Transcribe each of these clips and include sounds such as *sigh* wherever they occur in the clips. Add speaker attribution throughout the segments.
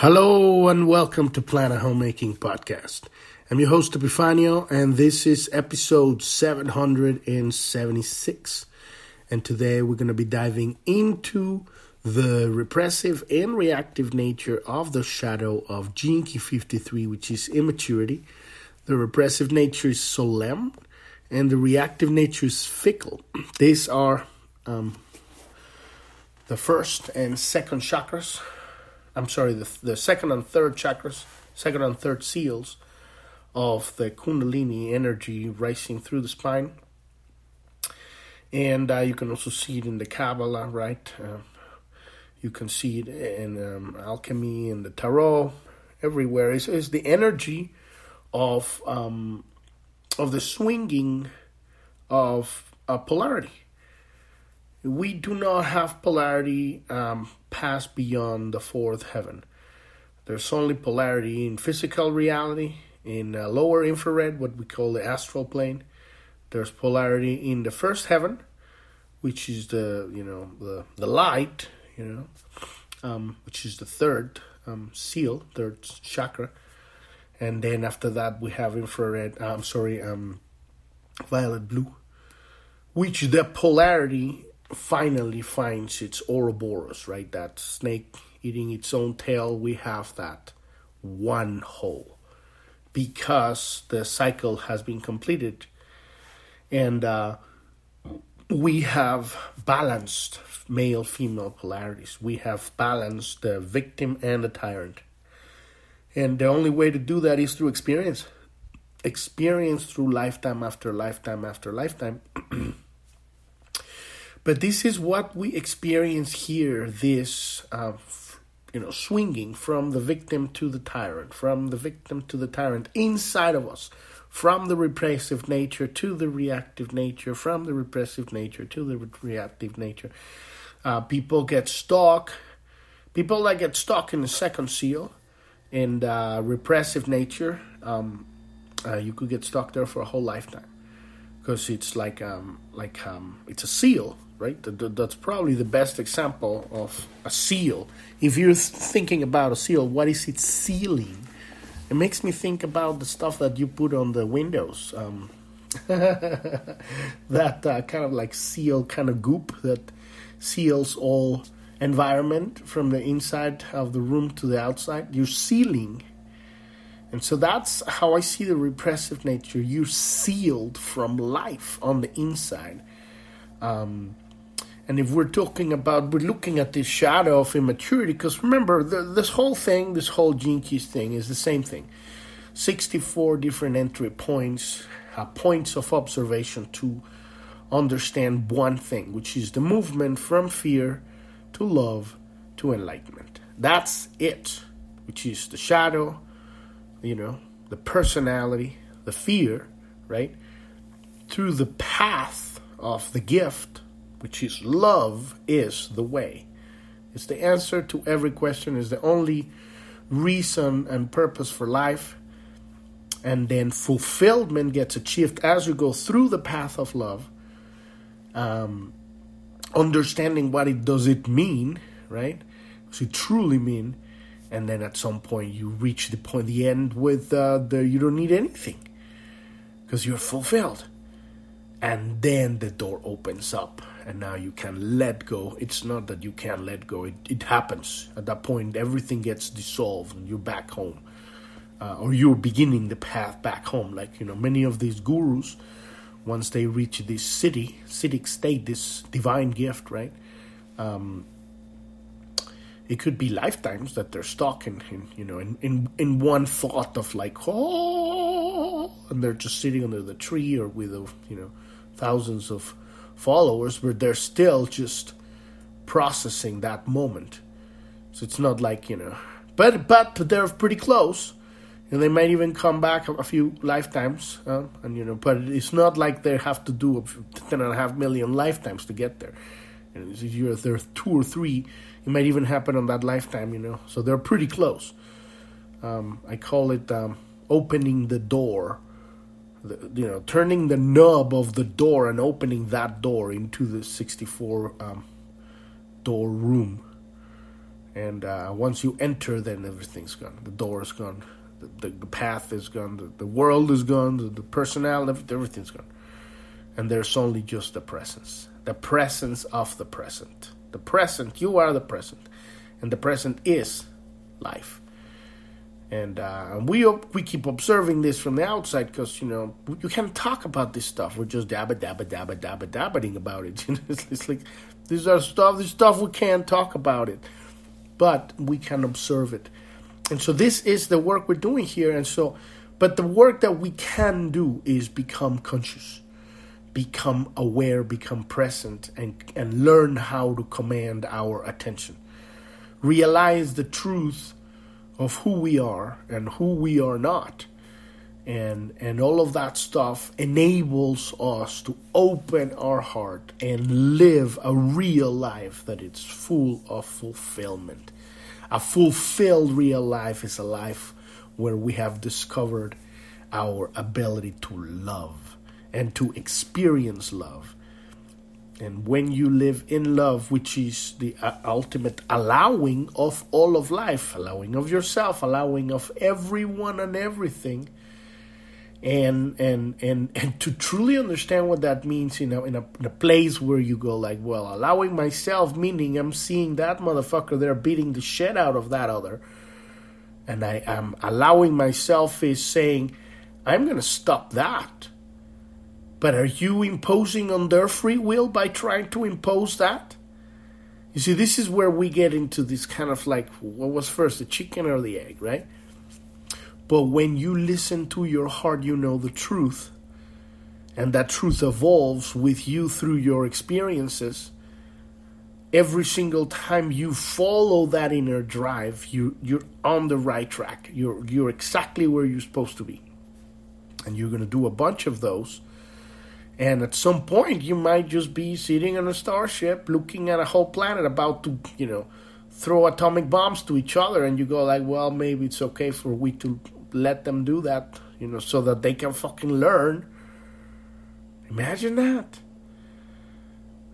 Speaker 1: Hello and welcome to Planet Homemaking Podcast. I'm your host Epifanio and this is episode 776. And today we're going to be diving into the repressive and reactive nature of the shadow of Key 53, which is immaturity. The repressive nature is solemn and the reactive nature is fickle. These are um, the first and second chakras I'm sorry, the, the second and third chakras, second and third seals of the Kundalini energy rising through the spine. And uh, you can also see it in the Kabbalah, right? Uh, you can see it in um, alchemy and the tarot, everywhere. It's, it's the energy of um, of the swinging of uh, polarity we do not have polarity um, pass beyond the fourth heaven. There's only polarity in physical reality, in uh, lower infrared, what we call the astral plane. There's polarity in the first heaven, which is the you know the the light, you know, um, which is the third um, seal, third chakra, and then after that we have infrared. Uh, I'm sorry, um, violet blue, which the polarity finally finds its Ouroboros, right? That snake eating its own tail, we have that one whole because the cycle has been completed and uh, we have balanced male female polarities. We have balanced the victim and the tyrant. And the only way to do that is through experience. Experience through lifetime after lifetime after lifetime. *clears throat* But this is what we experience here this, uh, you know, swinging from the victim to the tyrant, from the victim to the tyrant inside of us, from the repressive nature to the reactive nature, from the repressive nature to the reactive nature. Uh, people get stuck. People that get stuck in the second seal, in uh, repressive nature, um, uh, you could get stuck there for a whole lifetime because it's like um, like um, it's a seal right? That's probably the best example of a seal. If you're thinking about a seal, what is it sealing? It makes me think about the stuff that you put on the windows. Um, *laughs* that uh, kind of like seal kind of goop that seals all environment from the inside of the room to the outside. You're sealing. And so that's how I see the repressive nature. You're sealed from life on the inside. Um, and if we're talking about, we're looking at this shadow of immaturity, because remember, the, this whole thing, this whole gene thing is the same thing. 64 different entry points, uh, points of observation to understand one thing, which is the movement from fear to love to enlightenment. That's it, which is the shadow, you know, the personality, the fear, right? Through the path of the gift which is love is the way. It's the answer to every question, is the only reason and purpose for life. And then fulfillment gets achieved as you go through the path of love. Um, understanding what it does it mean, right? Does it truly mean? And then at some point you reach the point, the end with uh, the you don't need anything because you're fulfilled. And then the door opens up and now you can let go. It's not that you can't let go, it, it happens. At that point, everything gets dissolved and you're back home. Uh, or you're beginning the path back home. Like, you know, many of these gurus, once they reach this siddhi, siddhic state, this divine gift, right? Um, it could be lifetimes that they're stuck in, in you know, in, in, in one thought of like, oh, and they're just sitting under the tree or with, a, you know, thousands of followers, but they're still just processing that moment. So it's not like you know, but but they're pretty close, and they might even come back a few lifetimes, uh, and you know, but it's not like they have to do ten and a half million lifetimes to get there. And if you're there two or three, it might even happen on that lifetime, you know. So they're pretty close. Um, I call it um, opening the door you know, turning the knob of the door and opening that door into the 64 um, door room. And uh, once you enter, then everything's gone. The door is gone. The, the, the path is gone. The, the world is gone. The, the personality, everything's gone. And there's only just the presence. The presence of the present. The present, you are the present. And the present is life. And uh, we we keep observing this from the outside because you know you can't talk about this stuff. We're just dabba dabba dabba dabba dabbaing about it. *laughs* it's like these are stuff. This stuff we can't talk about it, but we can observe it. And so this is the work we're doing here. And so, but the work that we can do is become conscious, become aware, become present, and and learn how to command our attention. Realize the truth of who we are and who we are not. And, and all of that stuff enables us to open our heart and live a real life that it's full of fulfillment. A fulfilled real life is a life where we have discovered our ability to love and to experience love and when you live in love, which is the uh, ultimate allowing of all of life, allowing of yourself, allowing of everyone and everything, and and and and to truly understand what that means, you know, in a in a place where you go like, well, allowing myself, meaning I'm seeing that motherfucker there beating the shit out of that other, and I am allowing myself is saying, I'm gonna stop that but are you imposing on their free will by trying to impose that? You see, this is where we get into this kind of like, what was first, the chicken or the egg, right? But when you listen to your heart, you know the truth. And that truth evolves with you through your experiences. Every single time you follow that inner drive, you, you're on the right track. You're, you're exactly where you're supposed to be. And you're going to do a bunch of those and at some point, you might just be sitting on a starship looking at a whole planet about to, you know, throw atomic bombs to each other. And you go, like, well, maybe it's okay for we to let them do that, you know, so that they can fucking learn. Imagine that.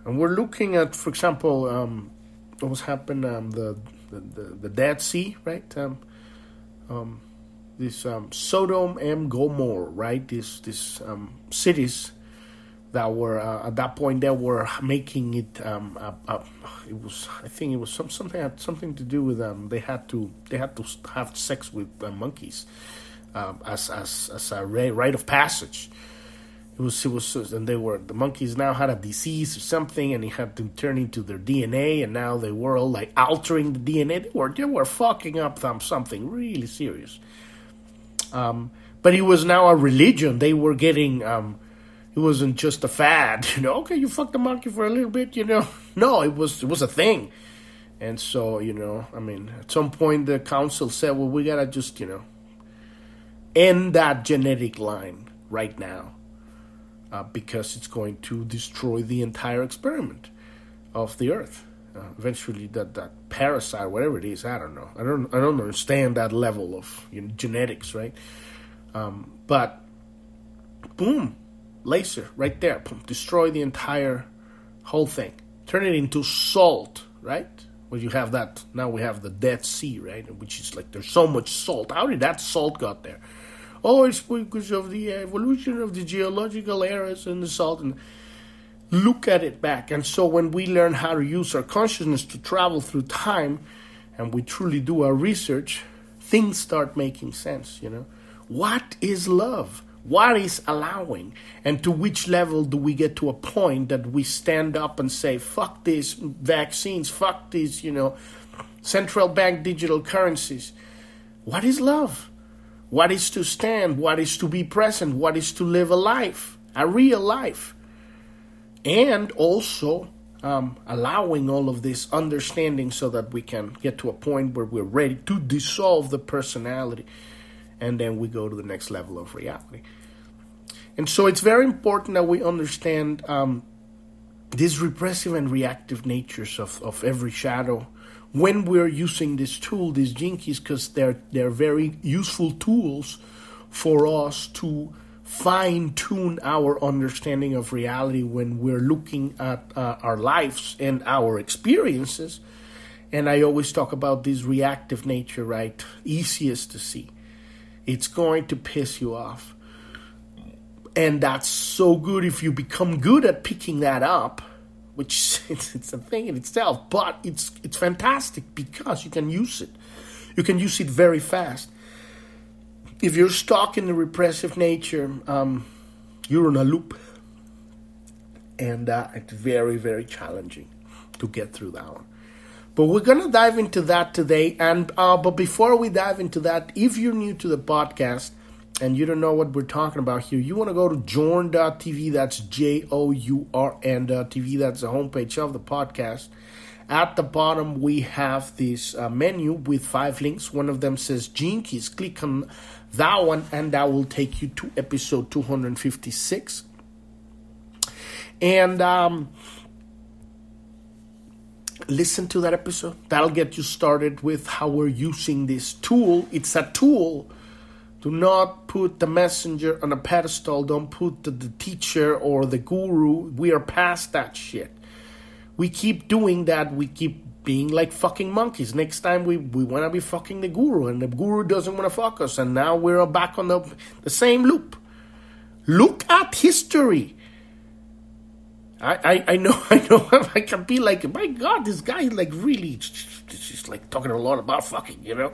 Speaker 1: And we're looking at, for example, um, what was happening, um, the, the, the, the Dead Sea, right? Um, um, this um, Sodom and Gomorrah, right? These, these um, cities that were uh, at that point they were making it um, it was I think it was some, something had something to do with um, they had to they had to have sex with uh, monkeys um, as as as a rite of passage. It was it was and they were the monkeys now had a disease or something and it had to turn into their DNA and now they were all like altering the DNA. They were they were fucking up something really serious. Um, but it was now a religion. They were getting um, it wasn't just a fad, *laughs* you know. Okay, you fucked the monkey for a little bit, you know. *laughs* No, it was it was a thing, and so you know, I mean, at some point the council said, well, we gotta just you know end that genetic line right now uh, because it's going to destroy the entire experiment of the Earth. Uh, eventually, that that parasite, whatever it is, I don't know. I don't I don't understand that level of you know, genetics, right? Um, but boom laser right there, boom, destroy the entire whole thing. Turn it into salt, right? Where you have that now we have the Dead Sea, right? Which is like there's so much salt. How did that salt got there? Oh, it's because of the evolution of the geological eras and the salt and look at it back. And so when we learn how to use our consciousness to travel through time and we truly do our research, things start making sense, you know. What is love? What is allowing? And to which level do we get to a point that we stand up and say, fuck these vaccines, fuck these, you know, central bank digital currencies? What is love? What is to stand? What is to be present? What is to live a life, a real life? And also um, allowing all of this understanding so that we can get to a point where we're ready to dissolve the personality and then we go to the next level of reality. And so it's very important that we understand um, these repressive and reactive natures of, of every shadow when we're using this tool, these Gene Keys, because they're they're very useful tools for us to fine tune our understanding of reality when we're looking at uh, our lives and our experiences And I always talk about this reactive nature, right? Easiest to see. It's going to piss you off. And that's so good if you become good at picking that up, which *laughs* it's, it's a thing in itself, but it's it's fantastic because you can use it. You can use it very fast. If you're stuck in the repressive nature, um, you're in a loop. And uh, it's very, very challenging to get through that one. But we're gonna dive into that today. And uh, but before we dive into that, if you're new to the podcast and you don't know what we're talking about here, you want to go to journ.tv. That's J O U R N TV. That's the homepage of the podcast. At the bottom, we have this uh, menu with five links. One of them says Gene Keys. Click on that one, and that will take you to episode 256. And um, listen to that episode. That'll get you started with how we're using this tool. It's a tool. Do not put the messenger on a pedestal. Don't put the, the teacher or the guru. We are past that shit. We keep doing that. We keep being like fucking monkeys. Next time we, we want to be fucking the guru, and the guru doesn't want to fuck us, and now we're back on the, the same loop. Look at history. I, I, know *laughs* I know I can be like my God this guy like really just like talking a lot about fucking you know,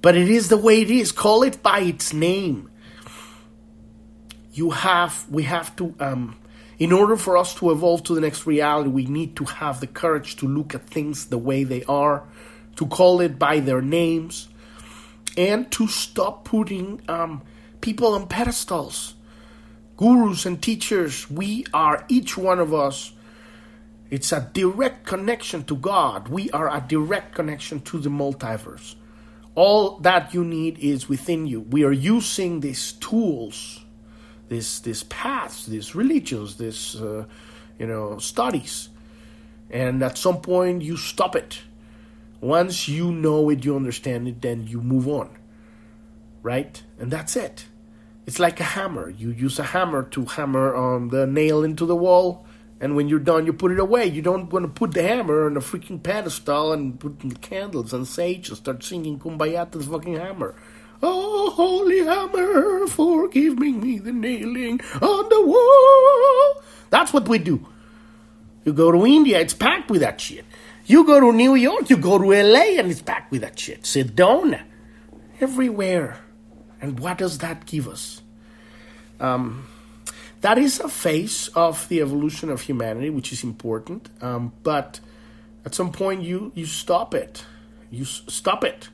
Speaker 1: but it is the way it is. Call it by its name. You have we have to um, in order for us to evolve to the next reality, we need to have the courage to look at things the way they are, to call it by their names, and to stop putting um, people on pedestals gurus and teachers, we are, each one of us, it's a direct connection to God. We are a direct connection to the multiverse. All that you need is within you. We are using these tools, these, these paths, these religions, these, uh, you know, studies. And at some point, you stop it. Once you know it, you understand it, then you move on. Right? And that's it. It's like a hammer. You use a hammer to hammer on the nail into the wall, and when you're done, you put it away. You don't want to put the hammer on a freaking pedestal and put candles and sage and start singing kumbaya to the fucking hammer. Oh, holy hammer, for giving me the nailing on the wall. That's what we do. You go to India, it's packed with that shit. You go to New York, you go to LA, and it's packed with that shit. Sedona. Everywhere. And what does that give us? Um, that is a phase of the evolution of humanity, which is important. Um, but at some point, you you stop it. You s- stop it.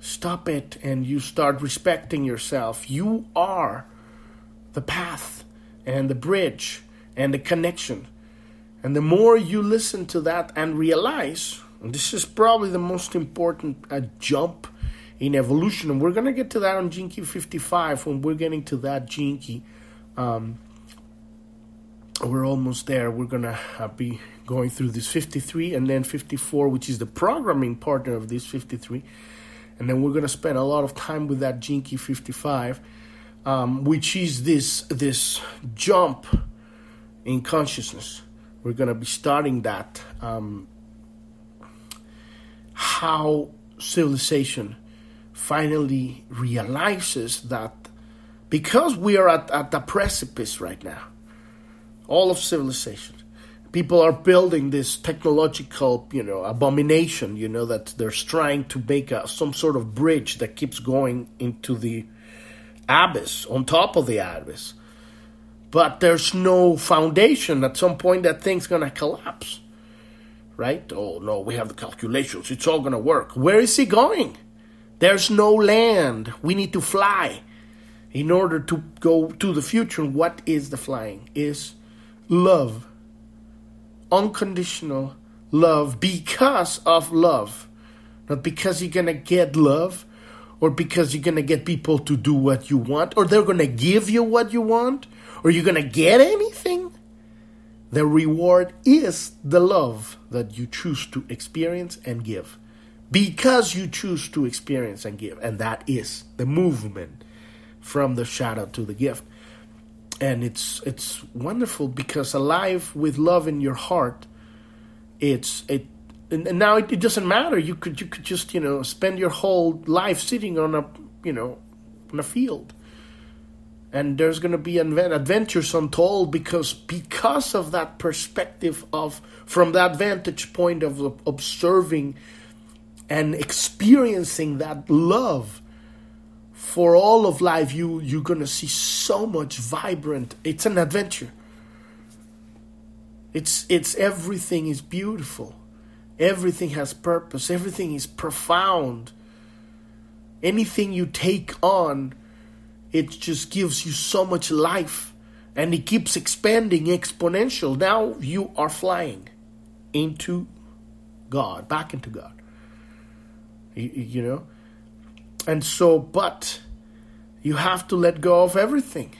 Speaker 1: Stop it, and you start respecting yourself. You are the path and the bridge and the connection. And the more you listen to that and realize, and this is probably the most important uh, jump in evolution. And we're going to get to that on Key 55 when we're getting to that Key. Um, we're almost there. We're going to uh, be going through this 53 and then 54, which is the programming partner of this 53. And then we're going to spend a lot of time with that Key 55, um, which is this, this jump in consciousness. We're going to be starting that. Um, how civilization finally realizes that because we are at, at the precipice right now, all of civilization, people are building this technological, you know, abomination, you know, that they're trying to make a, some sort of bridge that keeps going into the abyss, on top of the abyss. But there's no foundation. At some point, that thing's going to collapse. Right? Oh, no, we have the calculations. It's all going to work. Where is he going? There's no land. We need to fly in order to go to the future. What is the flying? Is love. Unconditional love because of love. Not because you're going to get love or because you're going to get people to do what you want or they're going to give you what you want or you're going to get anything. The reward is the love that you choose to experience and give because you choose to experience and give. And that is the movement from the shadow to the gift. And it's it's wonderful because alive with love in your heart, it's it and, now it, it, doesn't matter. You could you could just you know spend your whole life sitting on a you know on a field, and there's going to be adventures untold because because of that perspective of from that vantage point of observing and experiencing that love for all of life you you're to see so much vibrant. It's an adventure. It's it's everything is beautiful. Everything has purpose. Everything is profound. Anything you take on it just gives you so much life and it keeps expanding exponential. Now you are flying into god back into god you, you know? And so but you have to let go of everything.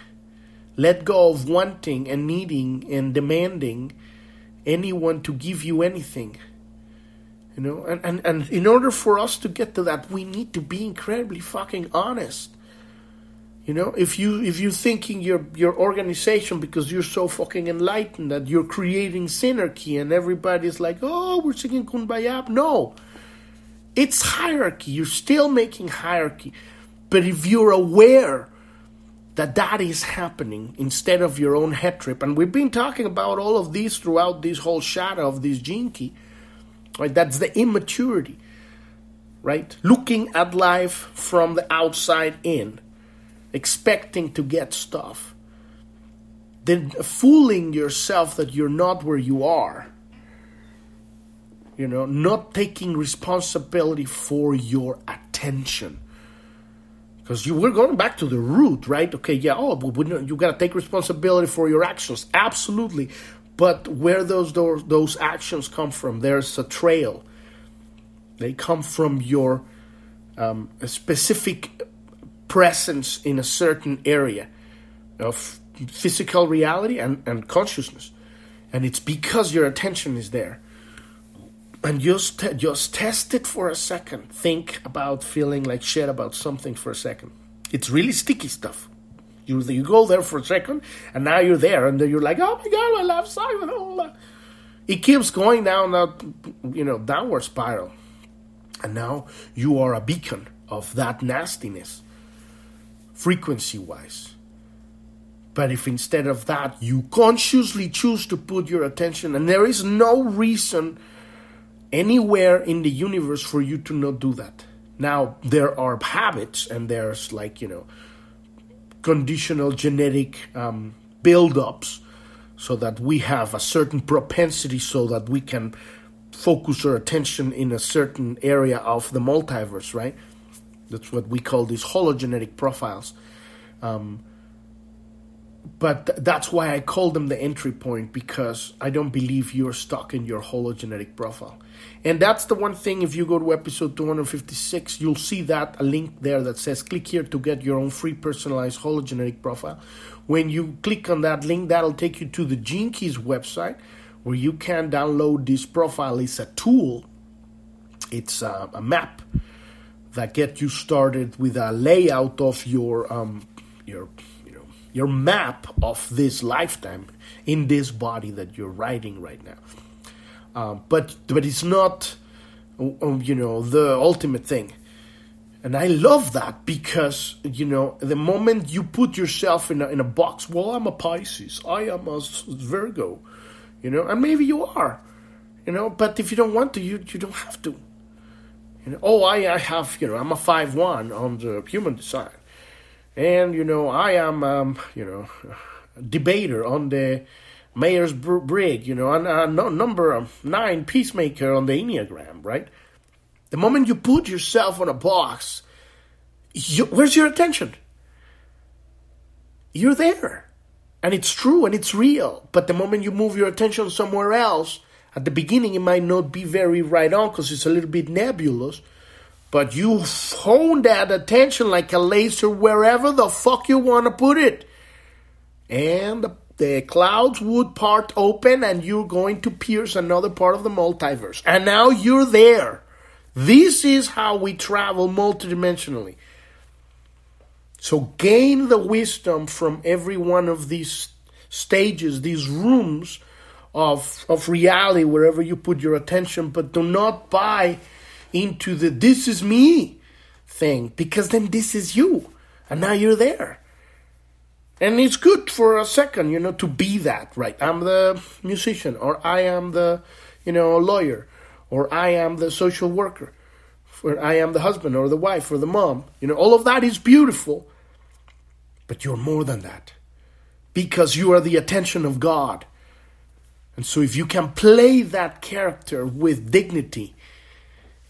Speaker 1: Let go of wanting and needing and demanding anyone to give you anything you know? And, and and in order for us to get to that we need to be incredibly fucking honest you know? If you if you're thinking your your organization because you're so fucking enlightened that you're creating synergy and everybody's like oh we're singing kumbaya no it's hierarchy you're still making hierarchy but if you're aware that that is happening instead of your own head trip and we've been talking about all of these throughout this whole shadow of this gene key Right? That's the immaturity. Right? Looking at life from the outside in, expecting to get stuff. Then fooling yourself that you're not where you are. You know, not taking responsibility for your attention because you we're going back to the root, right? Okay, yeah. Oh, but you got to take responsibility for your actions, absolutely. But where those, those those actions come from, there's a trail. They come from your um, specific presence in a certain area of physical reality and, and consciousness, and it's because your attention is there. And just just test it for a second. Think about feeling like shit about something for a second. It's really sticky stuff. You you go there for a second, and now you're there, and then you're like, oh my god, I love Simon. It keeps going down that you know downward spiral, and now you are a beacon of that nastiness, frequency wise. But if instead of that you consciously choose to put your attention, and there is no reason anywhere in the universe for you to not do that. Now, there are habits, and there's like, you know, conditional genetic um, build-ups so that we have a certain propensity so that we can focus our attention in a certain area of the multiverse, right? That's what we call these hologenetic profiles. Um, but th- that's why I call them the entry point because I don't believe you're stuck in your hologenetic profile. And that's the one thing, if you go to episode 256, you'll see that a link there that says click here to get your own free personalized hologenetic profile. When you click on that link, that'll take you to the Gene Keys website where you can download this profile. It's a tool, it's a, a map that get you started with a layout of your um, your your map of this lifetime in this body that you're writing right now. Um, but but it's not, um, you know, the ultimate thing. And I love that because, you know, the moment you put yourself in a, in a box, well, I'm a Pisces, I am a Virgo, you know, and maybe you are, you know, but if you don't want to, you, you don't have to. You know, oh, I, I have, you know, I'm a 5 1 on the human design. And, you know, I am, um, you know, debater on the Myers-Briggs, you know, and uh, number nine peacemaker on the Enneagram, right? The moment you put yourself on a box, you, where's your attention? You're there. And it's true and it's real. But the moment you move your attention somewhere else, at the beginning it might not be very right on because it's a little bit nebulous. But you hone that attention like a laser wherever the fuck you want to put it. And the the clouds would part open and you're going to pierce another part of the multiverse. And now you're there. This is how we travel multidimensionally. So gain the wisdom from every one of these stages, these rooms of, of reality wherever you put your attention, but do not buy into the this is me thing because then this is you and now you're there. And it's good for a second, you know, to be that, right? I'm the musician, or I am the, you know, lawyer, or I am the social worker, or I am the husband, or the wife, or the mom. You know, all of that is beautiful, but you're more than that because you are the attention of God. And so if you can play that character with dignity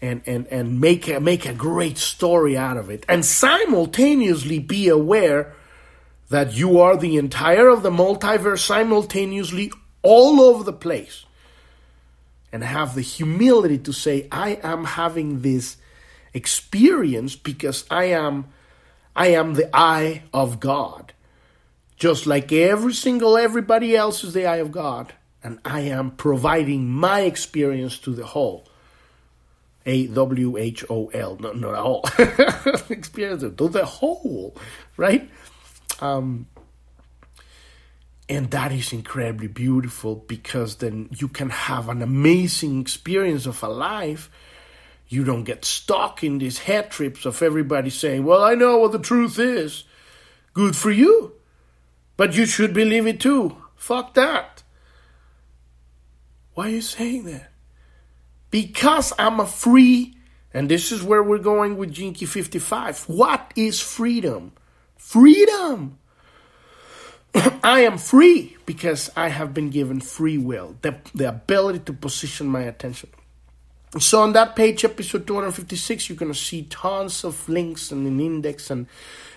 Speaker 1: and, and, and make, a, make a great story out of it, and simultaneously be aware that you are the entire of the multiverse simultaneously all over the place, and have the humility to say, I am having this experience because I am I am the eye of God. Just like every single everybody else is the eye of God. And I am providing my experience to the whole. A W H O L, not, not all. *laughs* experience to the whole, right? Um, and that is incredibly beautiful because then you can have an amazing experience of a life you don't get stuck in these head trips of everybody saying, Well, I know what the truth is. Good for you. But you should believe it too. Fuck that. Why are you saying that? Because I'm a free, and this is where we're going with Key 55. What is freedom? Freedom! *clears throat* I am free because I have been given free will, the, the ability to position my attention. So on that page, episode 256, you're going to see tons of links and an index, and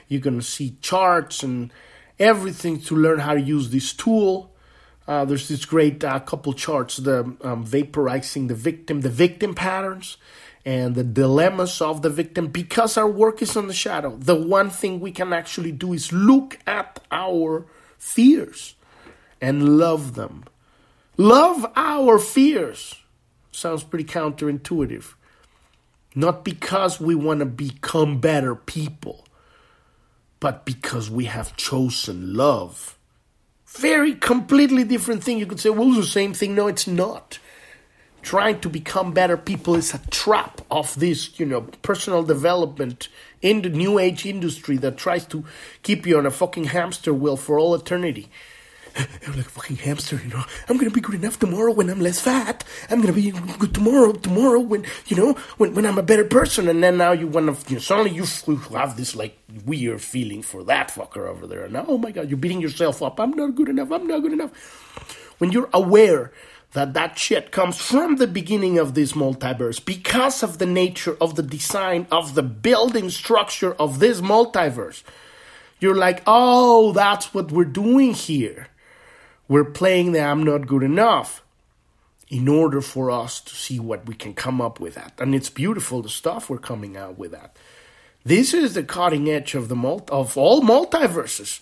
Speaker 1: you're going to see charts and everything to learn how to use this tool. Uh, there's this great uh, couple charts, the um, vaporizing the victim, the victim patterns, and the dilemmas of the victim. Because our work is on the shadow, the one thing we can actually do is look at our fears and love them. Love our fears sounds pretty counterintuitive. Not because we want to become better people, but because we have chosen love. Very completely different thing. You could say, well, it's the same thing. No, it's not. Trying to become better people is a trap of this, you know, personal development in the new age industry that tries to keep you on a fucking hamster wheel for all eternity. I'm like a fucking hamster, you know. I'm gonna be good enough tomorrow when I'm less fat. I'm gonna be good tomorrow, tomorrow when, you know, when, when I'm a better person. And then now you wanna, you know, suddenly you have this like weird feeling for that fucker over there. And now, oh my god, you're beating yourself up. I'm not good enough. I'm not good enough. When you're aware that that shit comes from the beginning of this multiverse because of the nature of the design of the building structure of this multiverse, you're like, oh, that's what we're doing here we're playing the I'm not good enough in order for us to see what we can come up with that. And it's beautiful the stuff we're coming out with that. This is the cutting edge of the multi- of all multiverses.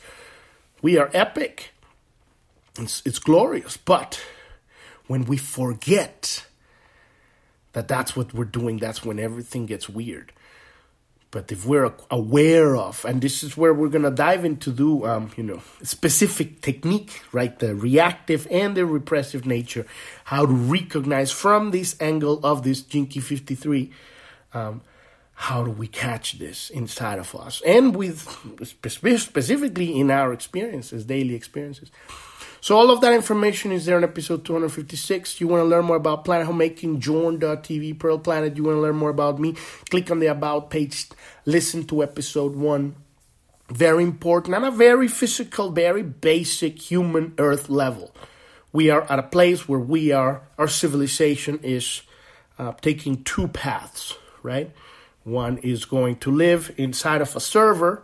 Speaker 1: We are epic. It's, it's glorious, but when we forget that that's what we're doing, that's when everything gets weird. But if we're aware of, and this is where we're gonna dive into do, um, you know, specific technique, right? The reactive and the repressive nature, how to recognize from this angle of this Gene Key 53, um, how do we catch this inside of us, and with specifically in our experiences, daily experiences. So all of that information is there in episode 256. You want to learn more about Planet Homemaking, journ.tv, Pearl Planet. You want to learn more about me, click on the About page, listen to episode 1. Very important and a very physical, very basic human earth level. We are at a place where we are, our civilization is uh, taking two paths, right? One is going to live inside of a server,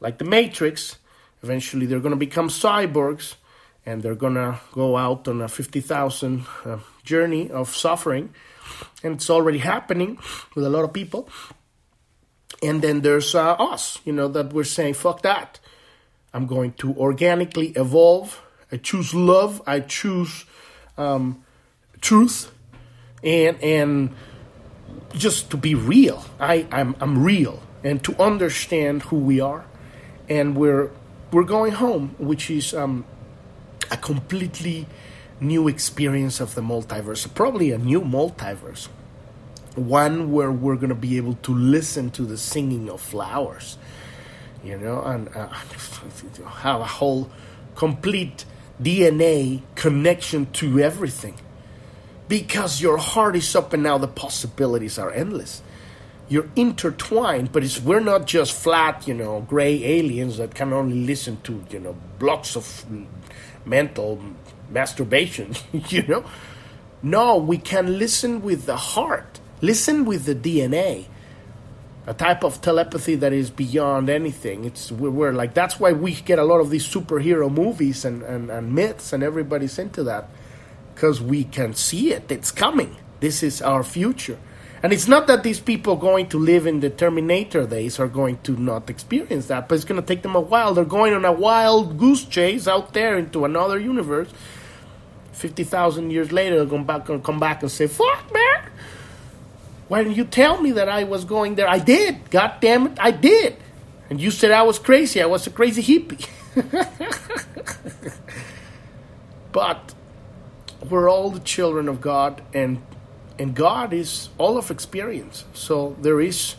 Speaker 1: like the Matrix. Eventually, they're going to become cyborgs and they're gonna go out on a 50,000 uh, journey of suffering, and it's already happening with a lot of people. And then there's uh, us, you know, that we're saying, fuck that. I'm going to organically evolve. I choose love. I choose um, truth, and and just to be real. I I'm I'm real, and to understand who we are, and we're we're going home, which is um, a completely new experience of the multiverse, probably a new multiverse. One where we're going to be able to listen to the singing of flowers, you know, and uh, *laughs* have a whole complete DNA connection to everything. Because your heart is open now the possibilities are endless. You're intertwined, but it's we're not just flat, you know, gray aliens that can only listen to, you know, blocks of mental masturbation, *laughs* you know? No, we can listen with the heart, listen with the DNA. A type of telepathy that is beyond anything. It's we're, we're like that's why we get a lot of these superhero movies and, and, and myths, and everybody's into that because we can see it. It's coming. This is our future. And it's not that these people going to live in the Terminator days are going to not experience that, but it's going to take them a while. They're going on a wild goose chase out there into another universe. 50,000 years later, they're going back, come back and say, fuck, man. Why didn't you tell me that I was going there? I did. God damn it, I did. And you said I was crazy. I was a crazy hippie. *laughs* but we're all the children of God, and and God is all of experience. So there is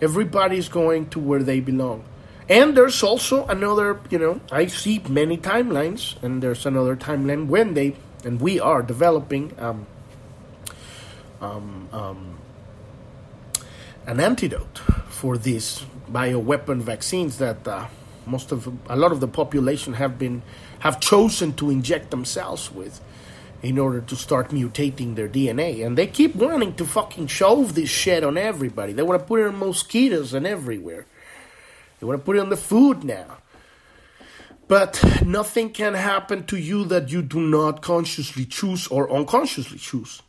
Speaker 1: everybody's going to where they belong. And there's also another, you know, I see many timelines, and there's another timeline when they and we are developing um, um, um, an antidote for these bioweapon vaccines that uh, most of a lot of the population have been have chosen to inject themselves with in order to start mutating their DNA. And they keep wanting to fucking shove this shit on everybody. They want to put it on mosquitoes and everywhere. They want to put it on the food now. But nothing can happen to you that you do not consciously choose or unconsciously choose.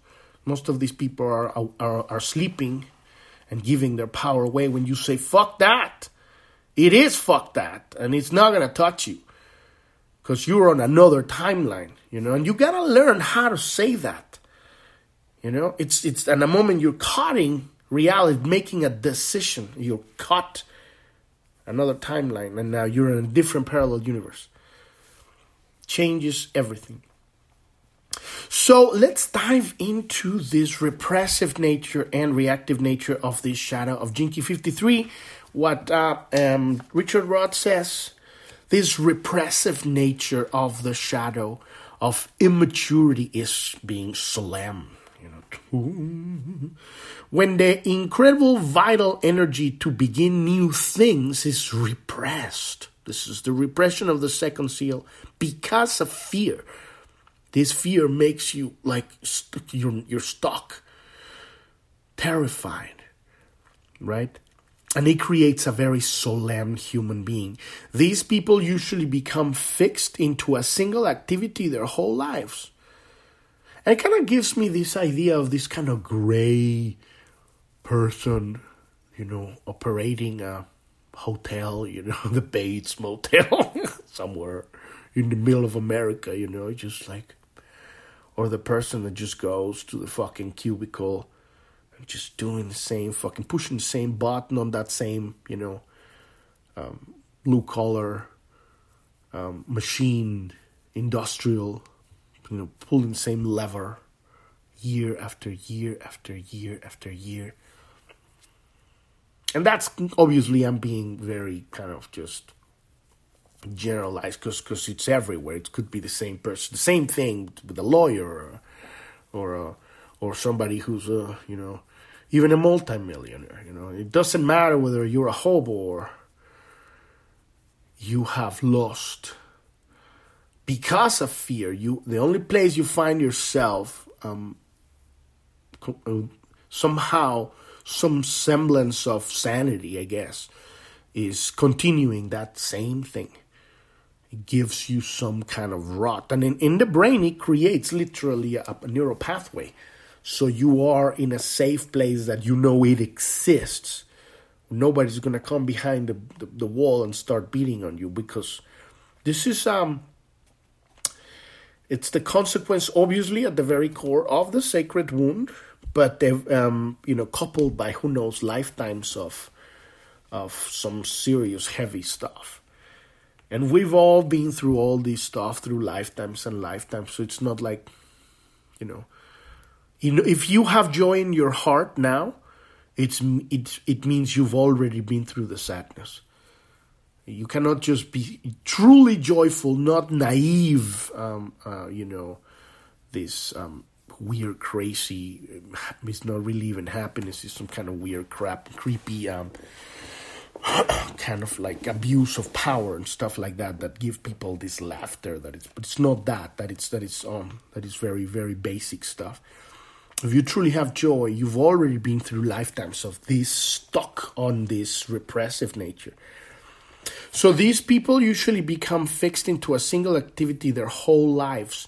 Speaker 1: Most of these people are, are, are sleeping and giving their power away when you say, fuck that. It is fuck that. And it's not going to touch you because you're on another timeline, you know, and you gotta learn how to say that. You know, it's it's at the moment you're cutting reality, making a decision. You're cut another timeline, and now you're in a different parallel universe. Changes everything. So let's dive into this repressive nature and reactive nature of this shadow of Key 53. What uh, um, Richard Rudd says this repressive nature of the shadow of immaturity is being solemn. When the incredible vital energy to begin new things is repressed. This is the repression of the second seal because of fear. This fear makes you like st- you're, you're stuck, terrified, right? And it creates a very solemn human being. These people usually become fixed into a single activity their whole lives. And it kind of gives me this idea of this kind of gray person, you know, operating a hotel, you know, *laughs* the Bates Motel *laughs* somewhere in the middle of America, you know, just like, or the person that just goes to the fucking cubicle just doing the same fucking pushing the same button on that same you know um, blue collar um, machine industrial you know pulling the same lever year after year after year after year. And that's obviously i'm being very kind of just generalized because because it's everywhere. It could be the same person the same thing with a lawyer or, or a or somebody who's a you know even a multimillionaire. You know, it doesn't matter whether you're a hobo or you have lost because of fear. You the only place you find yourself um, uh, somehow some semblance of sanity, I guess, is continuing that same thing. It gives you some kind of rot, and in, in the brain, it creates literally a, a neural pathway so you are in a safe place that you know it exists. Nobody's gonna come behind the, the, the wall and start beating on you because this is um it's the consequence obviously at the very core of the sacred wound but they've um, you know coupled by who knows lifetimes of of some serious heavy stuff And we've all been through all this stuff through lifetimes and lifetimes. So it's not like, you know, you know, if you have joy in your heart now, it's it it means you've already been through the sadness. You cannot just be truly joyful, not naive. Um, uh, you know, this um, weird, crazy. It's not really even happiness. It's some kind of weird, crap, creepy, um, *coughs* kind of like abuse of power and stuff like that. That give people this laughter. That it's, but it's not that. That it's that it's um that is very very basic stuff. If you truly have joy, you've already been through lifetimes of this stuck on this repressive nature. So these people usually become fixed into a single activity their whole lives.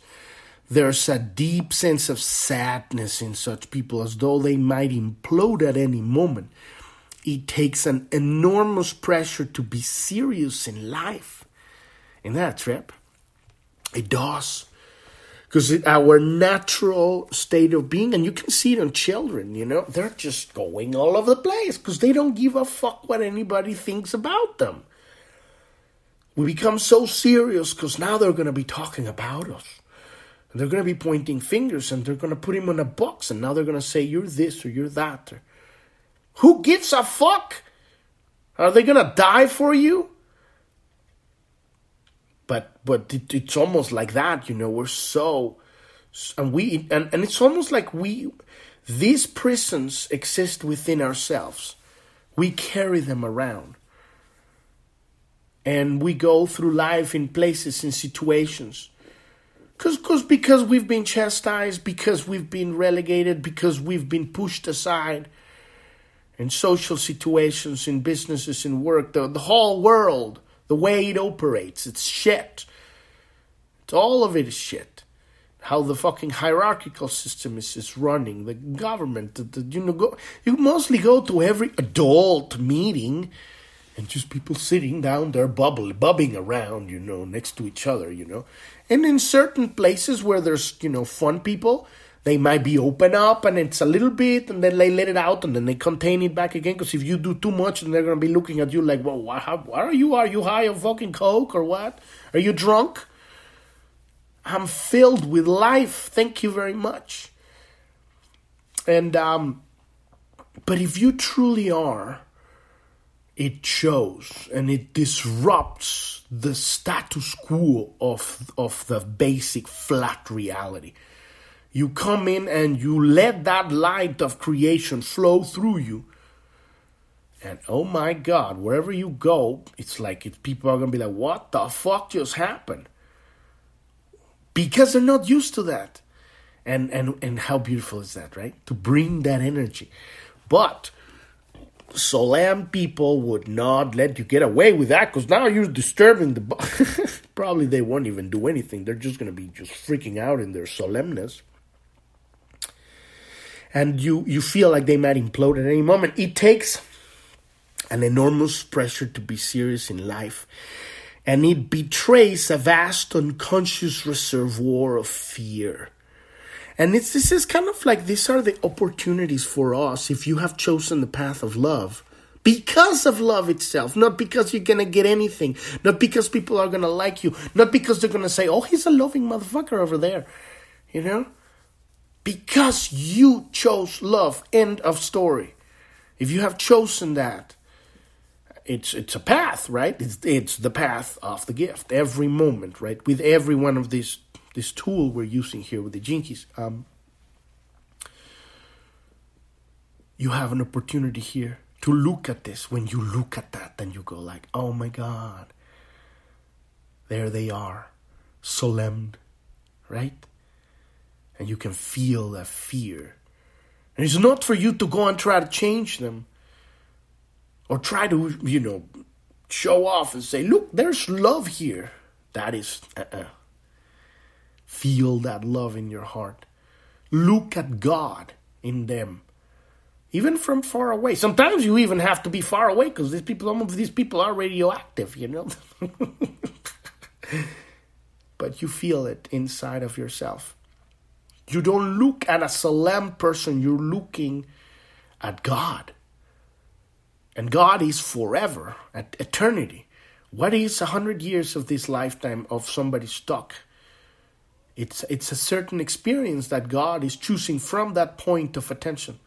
Speaker 1: There's a deep sense of sadness in such people as though they might implode at any moment. It takes an enormous pressure to be serious in life. In that trip, it does. Because our natural state of being, and you can see it on children, you know, they're just going all over the place because they don't give a fuck what anybody thinks about them. We become so serious because now they're going to be talking about us. And they're going to be pointing fingers and they're going to put him in a box and now they're going to say, you're this or you're that. Or, Who gives a fuck? Are they going to die for you? But it, it's almost like that, you know. We're so, and we and, and it's almost like we these prisons exist within ourselves. We carry them around. And we go through life in places, in situations Cause, cause, because we've been chastised, because we've been relegated, because we've been pushed aside in social situations, in businesses, in work, the, the whole world, the way it operates, it's shit. All of it is shit. How the fucking hierarchical system is, is running, the government, the, the, you know, go, you mostly go to every adult meeting and just people sitting down there bubble, bubbing around, you know, next to each other, you know. And in certain places where there's, you know, fun people, they might be open up and it's a little bit and then they let it out and then they contain it back again. Because if you do too much, then they're going to be looking at you like, well, what, how, are you? Are you high on fucking coke or what? Are you drunk? I'm filled with life. Thank you very much. And, um, but if you truly are, it shows and it disrupts the status quo of of the basic flat reality you come in and you let that light of creation flow through you and oh my god wherever you go it's like it, people are going to be like what the fuck just happened because they're not used to that and and and how beautiful is that right to bring that energy but Solemn people would not let you get away with that because now you're disturbing the. *laughs* Probably they won't even do anything. They're just going to be just freaking out in their solemnness. And you, you feel like they might implode at any moment. It takes an enormous pressure to be serious in life. And it betrays a vast unconscious reservoir of fear and it's this is kind of like these are the opportunities for us if you have chosen the path of love. Because of love itself, not because you're gonna get anything, not because people are gonna like you, not because they're gonna say, Oh, he's a loving motherfucker over there. You know? Because you chose love. End of story. If you have chosen that, it's it's a path, right? It's it's the path of the gift. Every moment, right? With every one of these this tool we're using here with the Gene Keys, um, you have an opportunity here to look at this. When you look at that, then you go like, oh my God, there they are, solemn, right? And you can feel that fear. And it's not for you to go and try to change them or try to, you know, show off and say, look, there's love here. That is, uh-uh. Feel that love in your heart. Look at God in them. Even from far away. Sometimes you even have to be far away because these people, some of these people are radioactive, you know. *laughs* but you feel it inside of yourself. You don't look at a solemn person, you're looking at God. And God is forever, at eternity. What is a hundred years of this lifetime of somebody stuck? It's it's a certain experience that God is choosing from that point of attention.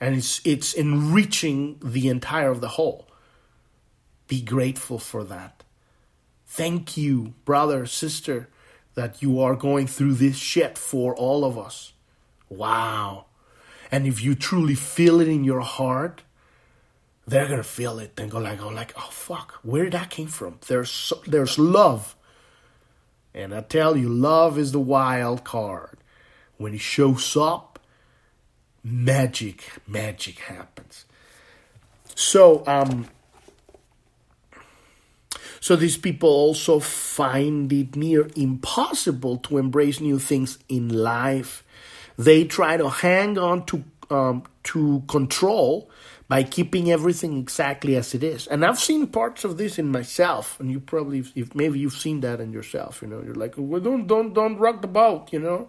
Speaker 1: And it's it's enriching the entire of the whole. Be grateful for that. Thank you, brother, sister, that you are going through this shit for all of us. Wow. And if you truly feel it in your heart, they're gonna feel it and go like, "Oh, like, oh fuck, where that came from?" There's so, there's love, and I tell you, love is the wild card. When it shows up, magic, magic happens. So, um, so these people also find it near impossible to embrace new things in life. They try to hang on to um, to control by keeping everything exactly as it is. And I've seen parts of this in myself, and you probably, if maybe you've seen that in yourself. You know, you're like, well, don't don't don't rock the boat. You know,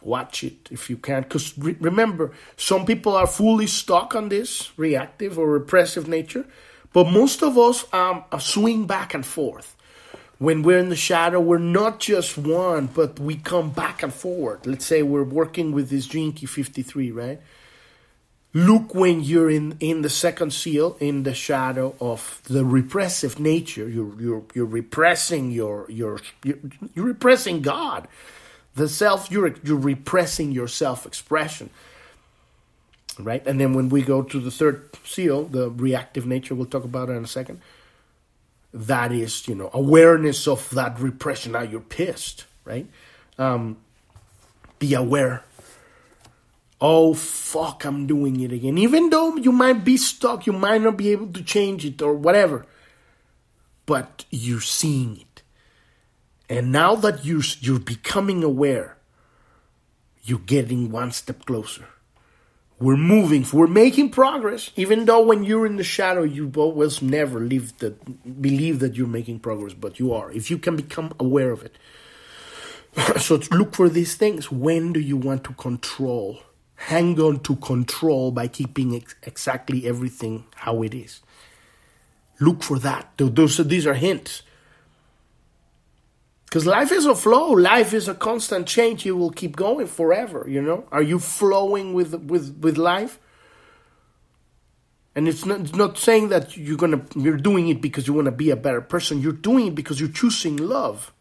Speaker 1: watch it if you can, because re- remember, some people are fully stuck on this reactive or repressive nature but most of us um, swing back and forth. When we're in the shadow, we're not just one, but we come back and forward. Let's say we're working with this Key 53, right? Look when you're in, in the second seal, in the shadow of the repressive nature. You're, you're, you're repressing your, your, you're, you're repressing God. The self, you're, you're repressing your self expression right? And then when we go to the third seal, the reactive nature, we'll talk about it in a second. That is, you know, awareness of that repression. Now you're pissed, right? Um, be aware. Oh fuck, I'm doing it again. Even though you might be stuck, you might not be able to change it or whatever, but you're seeing it. And now that you you're becoming aware, you're getting one step closer we're moving, we're making progress, even though when you're in the shadow, you always never leave the, believe that you're making progress, but you are. If you can become aware of it. *clears throat* so look for these things. When do you want to control? Hang on to control by keeping ex- exactly everything how it is. Look for that. Those, these are hints. Because life is a flow. Life is a constant change. You will keep going forever. You know. Are you flowing with with with life? And it's not, it's not saying that you're gonna you're doing it because you want to be a better person. You're doing it because you're choosing love.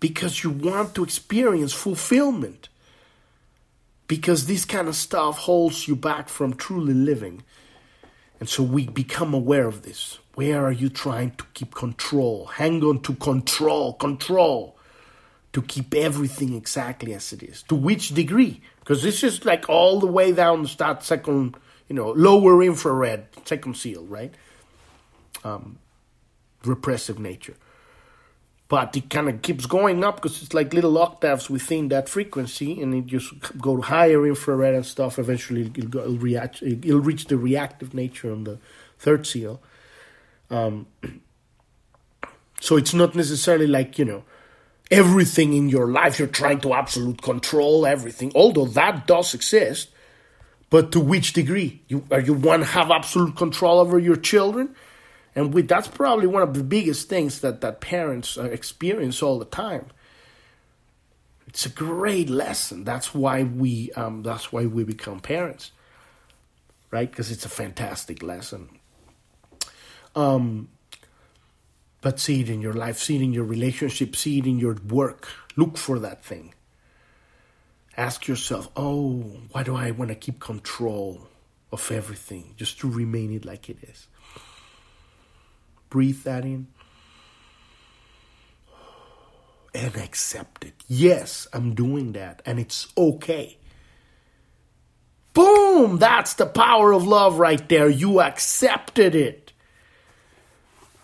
Speaker 1: Because you want to experience fulfillment. Because this kind of stuff holds you back from truly living. And so we become aware of this. Where are you trying to keep control? Hang on to control, control, to keep everything exactly as it is. To which degree? Because this is like all the way down to that second, you know, lower infrared, second seal, right? Um, repressive nature. But it kind of keeps going up because it's like little octaves within that frequency, and it just go higher infrared and stuff. Eventually, it'll, go, it'll react. It'll reach the reactive nature on the third seal um, so it's not necessarily like, you know, everything in your life you're trying to absolute control everything, although that does exist. But to which degree? You are you to have absolute control over your children? And with, that's probably one of the biggest things that, that parents uh, experience all the time. It's a great lesson. That's why we um, that's why we become parents, right? Because it's a fantastic lesson. Um, but see it in your life, see it in your relationship, see it in your work. Look for that thing. Ask yourself, oh, why do I want to keep control of everything just to remain it like it is? Breathe that in and accept it. Yes, I'm doing that, and it's okay. Boom! That's the power of love right there. You accepted it.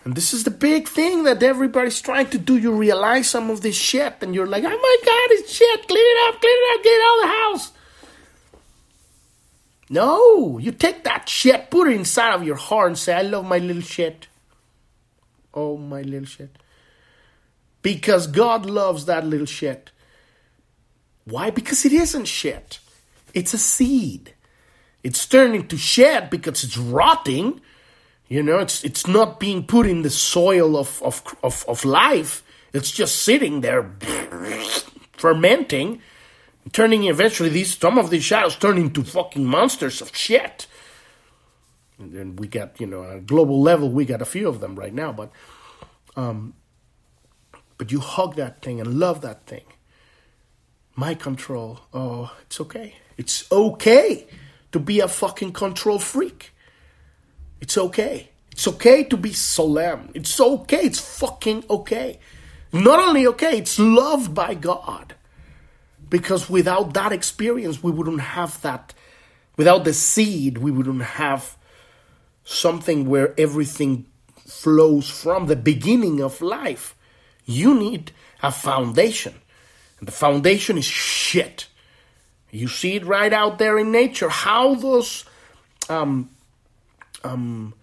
Speaker 1: And this is the big thing that everybody's trying to do. You realize some of this shit, and you're like, oh my god, it's shit. Clean it up, clean it up, get out of the house. No, you take that shit, put it inside of your heart, and say, I love my little shit. Oh, my little shit. Because God loves that little shit. Why? Because it isn't shit. It's a seed. It's turning to shit because it's rotting You know, it's it's not being put in the soil of of of, of life. It's just sitting there *laughs* fermenting, turning eventually these some of these shadows turn into fucking monsters of shit. And we got, you know, at a global level, we got a few of them right now, but um, but you hug that thing and love that thing. My control, oh, it's okay. It's okay to be a fucking control freak. It's okay. It's okay to be solemn. It's okay. It's fucking okay. Not only okay, it's loved by God. Because without that experience, we wouldn't have that. Without the seed, we wouldn't have something where everything flows from the beginning of life. You need a foundation. And the foundation is shit. You see it right out there in nature. How those um, um,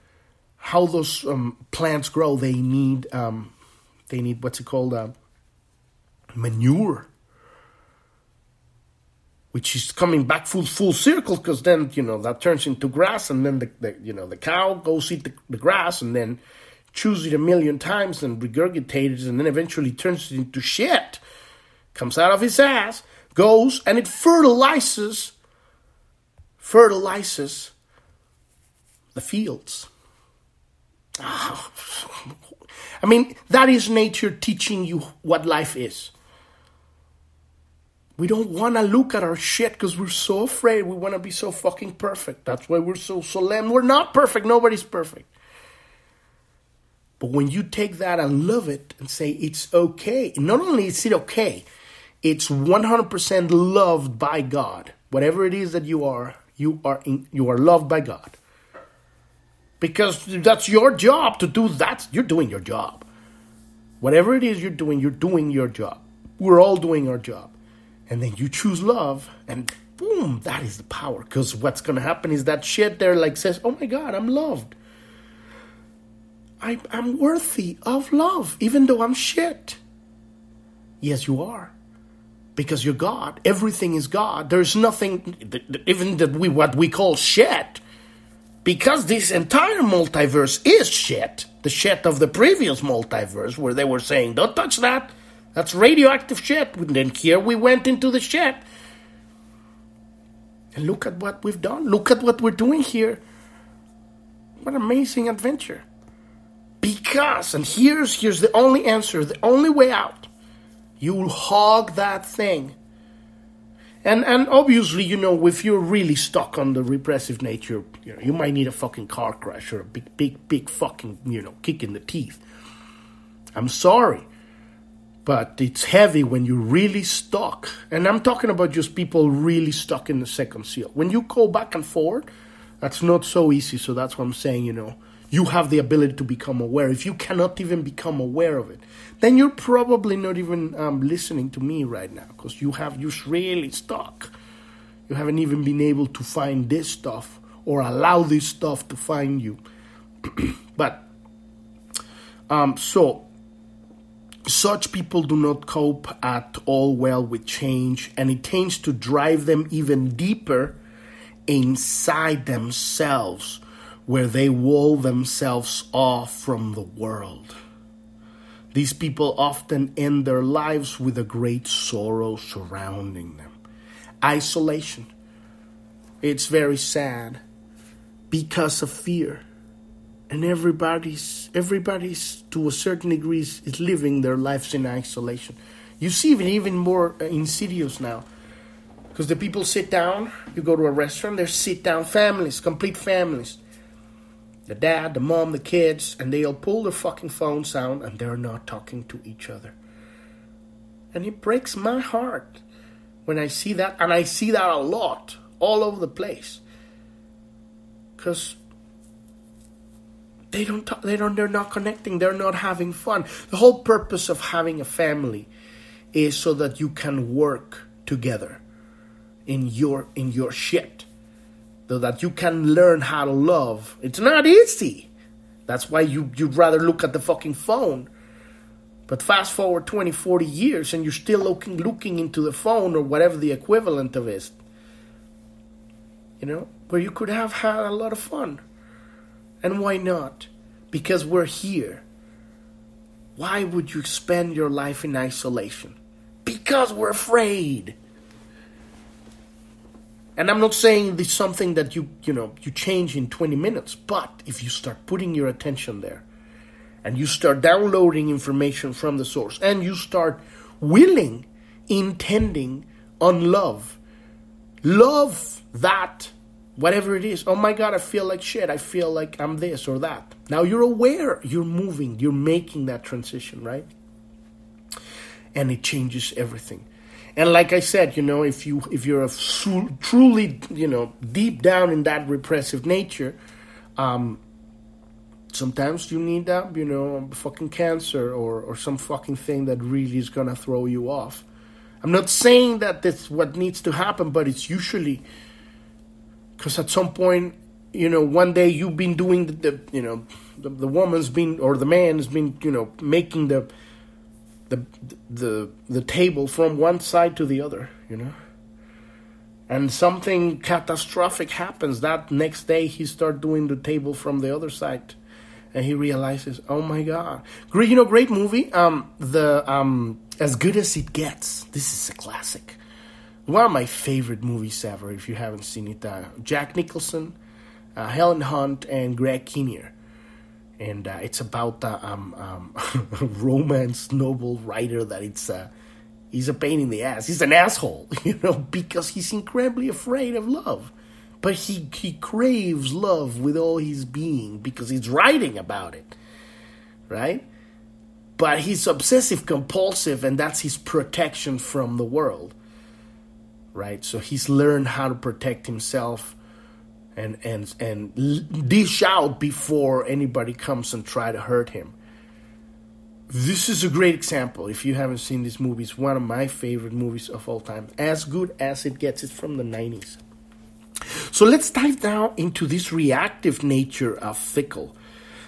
Speaker 1: how those um, plants grow. They need um, they need what's it called uh, manure, which is coming back full full circle because then you know that turns into grass, and then the, the you know the cow goes eat the, the grass, and then chews it a million times and regurgitates, and then eventually turns it into shit. Comes out of his ass, goes and it fertilizes fertilizes the fields. Ah. I mean, that is nature teaching you what life is. We don't want to look at our shit because we're so afraid. We want to be so fucking perfect. That's why we're so solemn. We're not perfect. Nobody's perfect. But when you take that and love it and say it's okay, not only is it okay, it's 100% loved by God. Whatever it is that you are, you are in, you are loved by God because that's your job to do that. You're doing your job. Whatever it is you're doing, you're doing your job. We're all doing our job. And then you choose love, and boom, that is the power. Because what's going to happen is that shit there, like, says, Oh my God, I'm loved. I, I'm worthy of love, even though I'm shit. Yes, you are. Because you're God. Everything is God. There's nothing, even that we what we call shit because this entire multiverse is shit, the shit of the previous multiverse, where they were saying, don't touch that, that's radioactive shit. And then here we went into the shit. And look at what we've done. Look at what we're doing here. What amazing adventure. Because, and here's here's the only answer, the only way out. You'll hog that thing and and obviously, you know, if you're really stuck on the repressive nature, you know, you might need a fucking car crash or a big, big, big fucking, you know, kick in the teeth. I'm sorry, but it's heavy when you're really stuck. And I'm talking about just people really stuck in the second seal. When you go back and forth, that's not so easy. So that's what I'm saying, you know you have the ability to become aware. If you cannot even become aware of it, then you're probably not even um, listening to me right now because you have you're really stuck. You haven't even been able to find this stuff or allow this stuff to find you. *clears throat* but um, so such people do not cope at all well with change, and it tends to drive them even deeper inside themselves where they wall themselves off from the world. These people often end their lives with a great sorrow surrounding them. Isolation. It's very sad because of fear. And everybody's everybody's to a certain degree is living their lives in isolation. You see it even more uh, insidious now. Because the people sit down, you go to a restaurant, they're sit down families, complete families the dad, the mom, the kids, and they'll pull their fucking phones out and they're not talking to each other. And it breaks my heart when I see that, and I see that a lot all over the place. Because they don't talk, they don't they're not connecting, they're not having fun. The whole purpose of having a family is so that you can work together in your in your shit so that you can learn how to love. It's not easy. That's why you, you'd rather look at the fucking phone. But fast forward 20, 40 years and you're still looking, looking into the phone or whatever the equivalent of is. You know, where you could have had a lot of fun. And why not? Because we're here. Why would you spend your life in isolation? Because we're afraid. And I'm not saying this is something that you, you know, you change in 20 minutes, but if you start putting your attention there and you start downloading information from the source and you start willing, intending on love, love that whatever it is. Oh my God, I feel like shit. I feel like I'm this or that. Now you're aware, you're moving, you're making that transition, right? And it changes everything. And like I said, you know, if you if you're a truly, you know, deep down in that repressive nature, um, sometimes you need that, you know, fucking cancer or or some fucking thing that really is gonna throw you off. I'm not saying that that's what needs to happen, but it's usually because at some point, you know, one day you've been doing the, the you know, the, the woman's been or the man's been, you know, making the the the the table from one side to the other, you know. And something catastrophic happens. That next day, he start doing the table from the other side, and he realizes, "Oh my God, great! You know, great movie. Um, the um, as good as it gets. This is a classic. One of my favorite movies ever. If you haven't seen it, uh, Jack Nicholson, uh, Helen Hunt, and Greg Kinnear and uh, it's about the um, um, *laughs* romance novel writer that it's uh, he's a pain in the ass. He's an asshole, *laughs* you know, because he's incredibly afraid of love. But he he craves love with all his being because he's writing about it, right? But he's obsessive compulsive, and that's his protection from the world, right? So he's learned how to protect himself and and and dish out before anybody comes and try to hurt him. This is a great example. If you haven't seen this movie, it's one of my favorite movies of all time. As good as it gets. It's from the 90s. So let's dive down into this reactive nature of Fickle.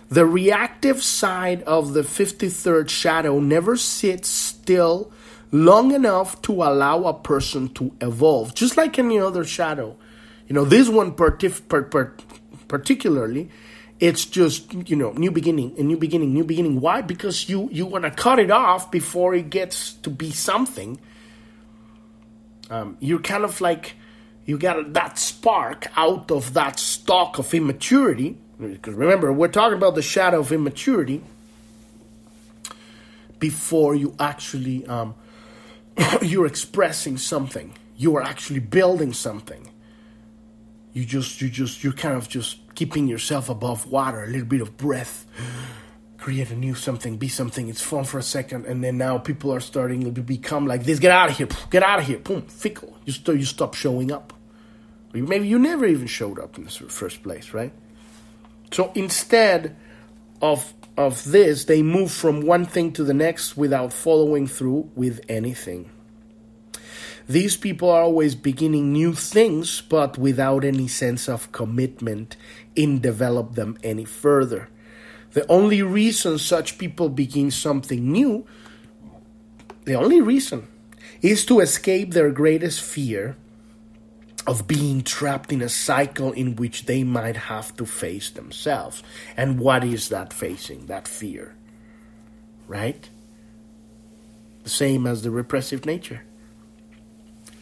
Speaker 1: The reactive side of the 53rd shadow never sits still long enough to allow a person to evolve, just like any other shadow. You know, this one partif- particularly, it's just you know new beginning, a new beginning, new beginning. Why? Because you you want to cut it off before it gets to be something. Um, you're kind of like you got that spark out of that stock of immaturity. Because remember, we're talking about the shadow of immaturity before you actually um, *coughs* you're expressing something. You are actually building something. You just you just you're kind of just keeping yourself above water a little bit of breath. *gasps* Create a new something be something. It's fun for a second and then now people are starting to become like this. Get out of here get out of here boom fickle. You, you stop showing up. Maybe you never even showed up in the first place right? So instead of of this they move from one thing to the next without following through with anything these people are always beginning new things, but without any sense of commitment in develop them any further. The only reason such people begin something new, the only reason, is to escape their greatest fear of being trapped in a cycle in which they might have to face themselves. And what is that facing? That fear. Right? The same as the repressive nature.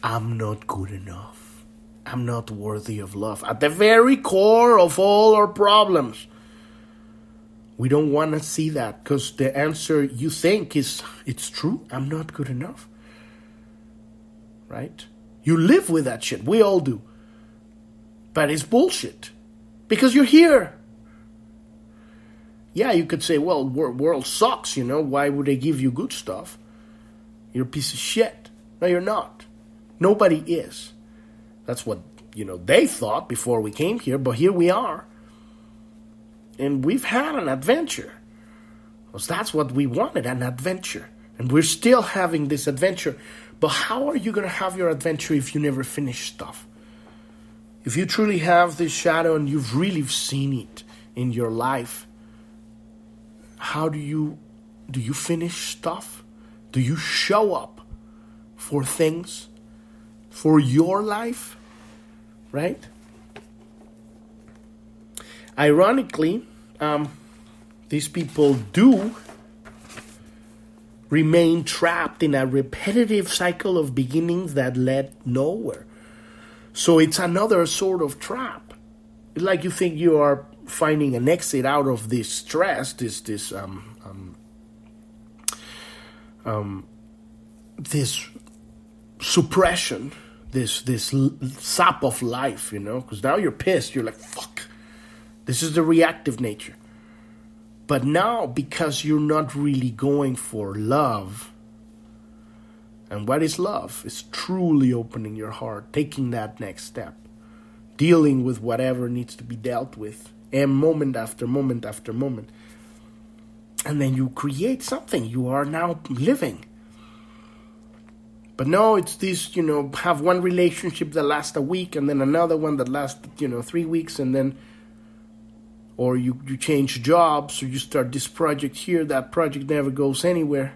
Speaker 1: I'm not good enough. I'm not worthy of love. At the very core of all our problems. We don't want to see that because the answer you think is it's true. I'm not good enough. Right? You live with that shit. We all do. But it's bullshit. Because you're here. Yeah, you could say, well, world sucks, you know. Why would they give you good stuff? You're a piece of shit. No, you're not. Nobody is. That's what, you know, they thought before we came here, but here we are. And we've had an adventure. Because that's what we wanted an adventure. And we're still having this adventure. But how are you going to have your adventure if you never finish stuff? If you truly have this shadow and you've really seen it in your life, how do you do you finish stuff? Do you show up for things for your life, right? ironically, um, these people do remain trapped in a repetitive cycle of beginnings that led nowhere. So it's another sort of trap. Like you think you are finding an exit out of this stress, this this um, um, um this suppression, this this sap of life, you know, because now you're pissed. You're like, fuck. This is the reactive nature. But now, because you're not really going for love, and what is love? It's truly opening your heart, taking that next step, dealing with whatever needs to be dealt with, and moment after moment after moment. And then you create something. You are now living. But no, it's this, you know, have one relationship that lasts a week and then another one that lasts, you know, three weeks and then or you, you change jobs or you start this project here, that project never goes anywhere.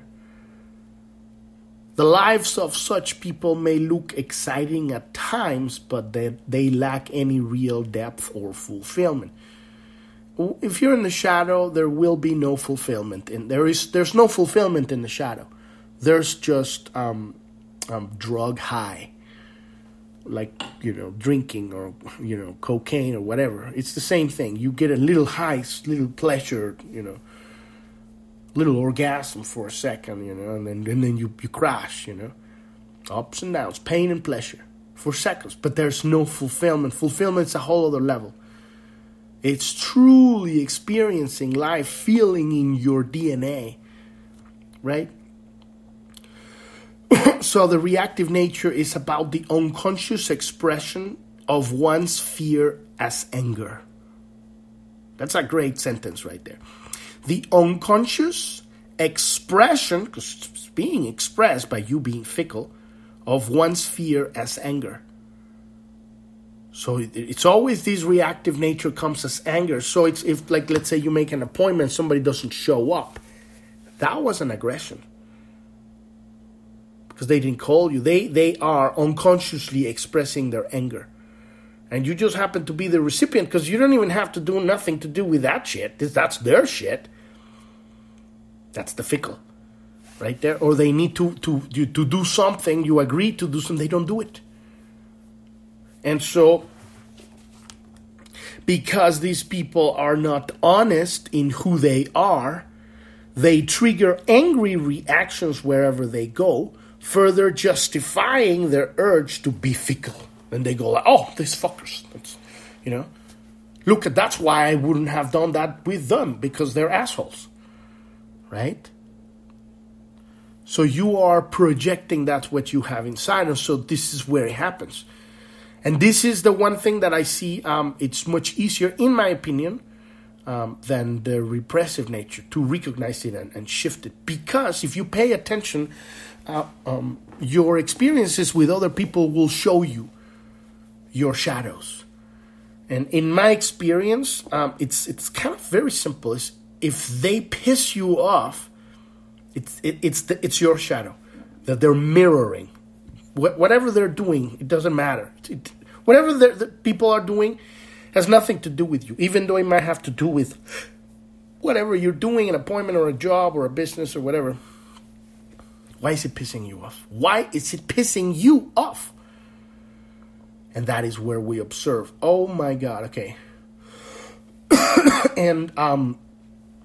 Speaker 1: The lives of such people may look exciting at times, but they, they lack any real depth or fulfillment. If you're in the shadow, there will be no fulfillment, and there is there's no fulfillment in the shadow. There's just um, um, drug high like you know drinking or you know cocaine or whatever. It's the same thing. You get a little high little pleasure you know little orgasm for a second you know and then and then you, you crash you know. Ups and downs pain and pleasure for seconds but there's no fulfillment. Fulfillment's a whole other level. It's truly experiencing life feeling in your dna right *coughs* so the reactive nature is about the unconscious expression of one's fear as anger. That's a great sentence right there. The unconscious expression, because it's being expressed by you being fickle, of one's fear as anger. So it's always this reactive nature comes as anger. So it's if, like, let's say you make an appointment, somebody doesn't show up. That was an aggression because they didn't call you. They they are unconsciously expressing their anger. And you just happen to be the recipient because you don't even have to do nothing to do with that shit. That's their shit. That's the fickle. Right there. Or they need to to to do something, you agree to do something, they don't do it. And so because these people are not honest in who they are, they trigger angry reactions wherever they go further justifying their urge to be fickle. And they go like, "Oh, these fuckers," that's, you know. Look, at that's why I wouldn't have done that with them because they're assholes, right? So you are projecting that's what you have inside, and so this is where it happens. And this is the one thing that I see. Um, it's much easier, in my opinion, um, than the repressive nature to recognize it and, and, shift it. Because if you pay attention uh, um, your experiences with other people will show you your shadows. And in my experience, um, it's it's kind of very simple. It's, if they piss you off, it's it, it's the, it's your shadow that they're mirroring. Wh- whatever they're doing, it doesn't matter. It, it, whatever the people are doing has nothing to do with you, even though it might have to do with whatever you're doing, an appointment or a job or a business or whatever. Why is it pissing you off? Why is it pissing you off? And that is where we observe. Oh my God, okay. *coughs* and, um,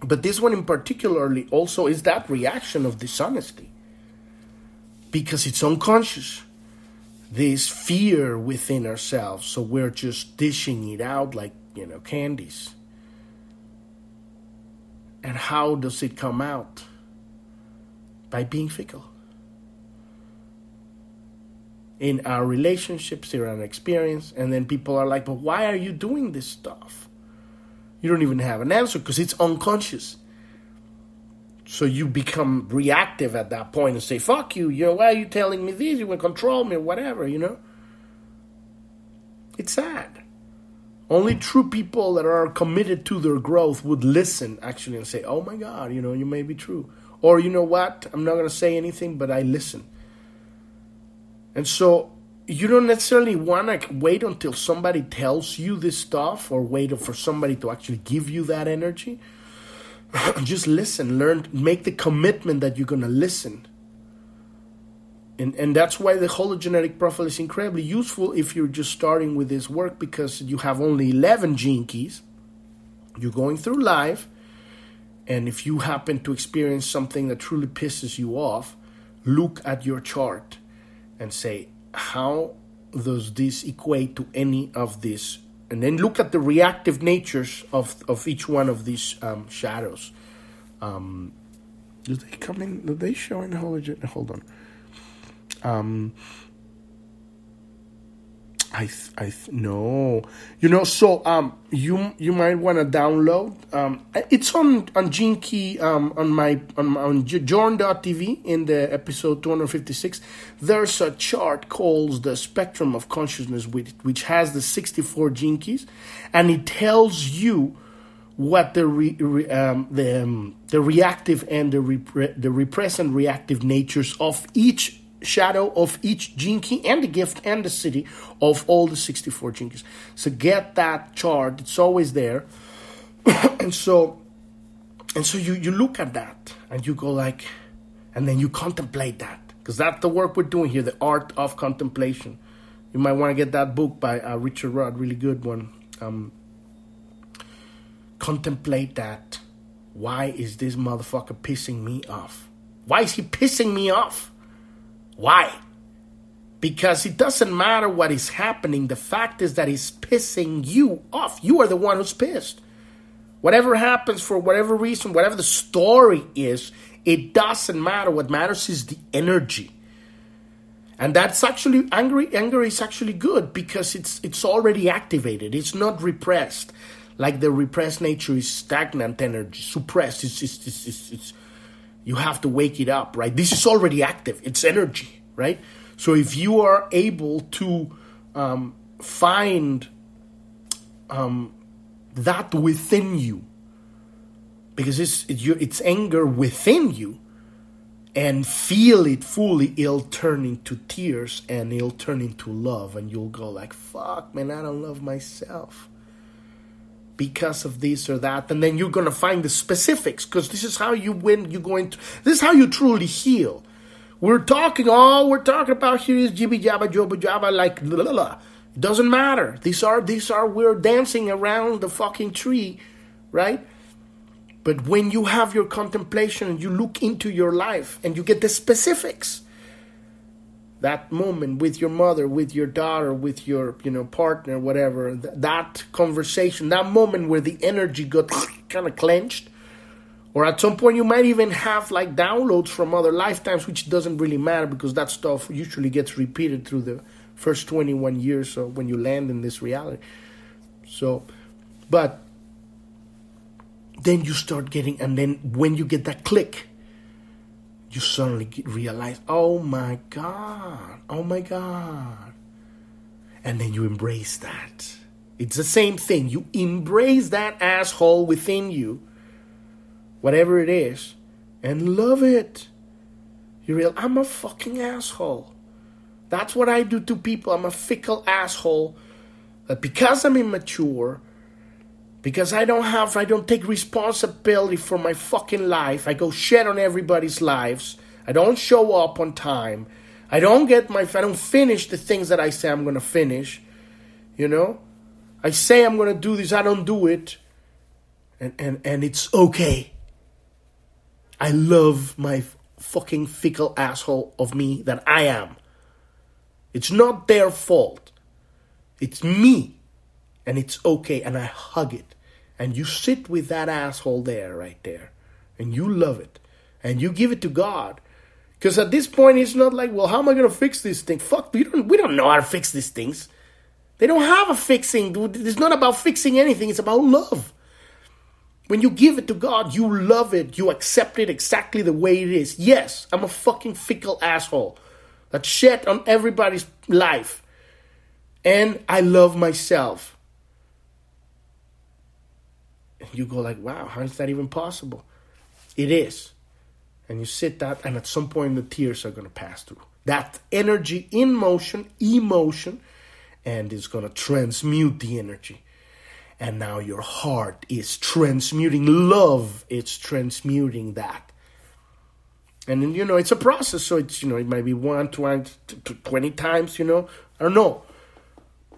Speaker 1: but this one in particularly also is that reaction of dishonesty because it's unconscious. This fear within ourselves, so we're just dishing it out like, you know, candies. And how does it come out? By being fickle in our relationships, in our experience, and then people are like, but why are you doing this stuff? You don't even have an answer because it's unconscious. So you become reactive at that point and say, fuck you, you know, why are you telling me this? You to control me whatever, you know? It's sad. Only true people that are committed to their growth would listen actually and say, oh my God, you know, you may be true. Or, you know what, I'm not going to say anything, but I listen. And so you don't necessarily want to wait until somebody tells you this stuff or wait for somebody to actually give you that energy. *clears throat* Just listen, learn, make the commitment that you're going to listen. And, and that's why the hologenetic profile is incredibly useful if you're just starting with this work because you have only 11 gene keys. You're going through life, and if you happen to experience something that truly pisses you off, look at your chart and say, how does this equate to any of this? And then look at the reactive natures of, of each one of these um, shadows. Um, do they come in? Do they show in? Hold on. Um, I th- I th- no, you know. So um, you you might want to download. Um, it's on on Key um on my on on Journ.tv in the episode two hundred fifty six. There's a chart called the spectrum of consciousness, which which has the sixty four gene keys, and it tells you what the re, re, um, the um, the reactive and the repre- the repressed and reactive natures of each shadow of each key and the gift and the siddhi of all the 64 gene keys. So get that chart, it's always there. *coughs* and so and so you, you look at that and you go like and then you contemplate that. Because that's the work we're doing here the art of contemplation. You might want to get that book by uh, richard rudd really good one. Um, contemplate that. Why is this motherfucker pissing me off? Why is he pissing me off why? Because it doesn't matter what is happening. The fact is that he's pissing you off. You are the one who's pissed. Whatever happens for whatever reason, whatever the story is, it doesn't matter. What matters is the energy. And that's actually angry anger is actually good because it's it's already activated. It's not repressed. Like the repressed nature is stagnant energy, suppressed. It's, it's, it's, it's, it's you have to wake it up, right? This is already active. It's energy, right? So if you are able to um, find um, that within you, because it's it's anger within you, and feel it fully, it'll turn into tears and it'll turn into love, and you'll go like, "Fuck, man, I don't love myself." Because of this or that and then you're to find the specifics because this is how you win you're going to this is how you truly heal. We're talking all we're talking about here is jibby jabba jobba jabba like blah. it doesn't matter. These are these are we're dancing around the fucking tree right? But when you have your contemplation and you look into your life and you get the specifics that moment with your mother with your daughter with your you know partner whatever th- that conversation that moment where the energy got *sniffs* kind of clenched or at some point you might even have like downloads from other lifetimes which doesn't really matter because that stuff usually gets repeated through the first 21 years so when you land in this reality. So but then you start getting and then when you get that click you suddenly realize, oh my God, oh my God. And then you embrace that. It's the same thing. You embrace that asshole within you, whatever it is, and love it. You realize, I'm a fucking asshole. That's what I do to people. I'm a fickle asshole. That because I'm immature, because I don't have, I don't take responsibility for my fucking life. I go shit on everybody's lives. I don't show up on time. I don't get my, I don't finish the things that I say I'm gonna finish. You know, I say I'm gonna do this, I don't do it, and and and it's okay. I love my fucking fickle asshole of me that I am. It's not their fault. It's me and it's okay and I hug it. And you sit with that asshole there, right there, and you love it, and you give it to God. Because at this point, it's not like, well, how am I going to fix this thing? Fuck, we don't, we don't know how to fix these things. They don't have a fixing. It's not about fixing anything, it's about love. When you give it to God, you love it. You accept it exactly the way it is. Yes, I'm a fucking fickle asshole that shit on everybody's life. And I love myself you go like, wow, how is that even possible? It is. And you sit that, and at some point the tears are going to pass through. that energy in motion, emotion, and it's going to transmute the energy. And now your heart is transmuting love, it's transmuting that. And you know, it's a process, so it's, you know, it might be one, 20, 20 times, you know, I don't know.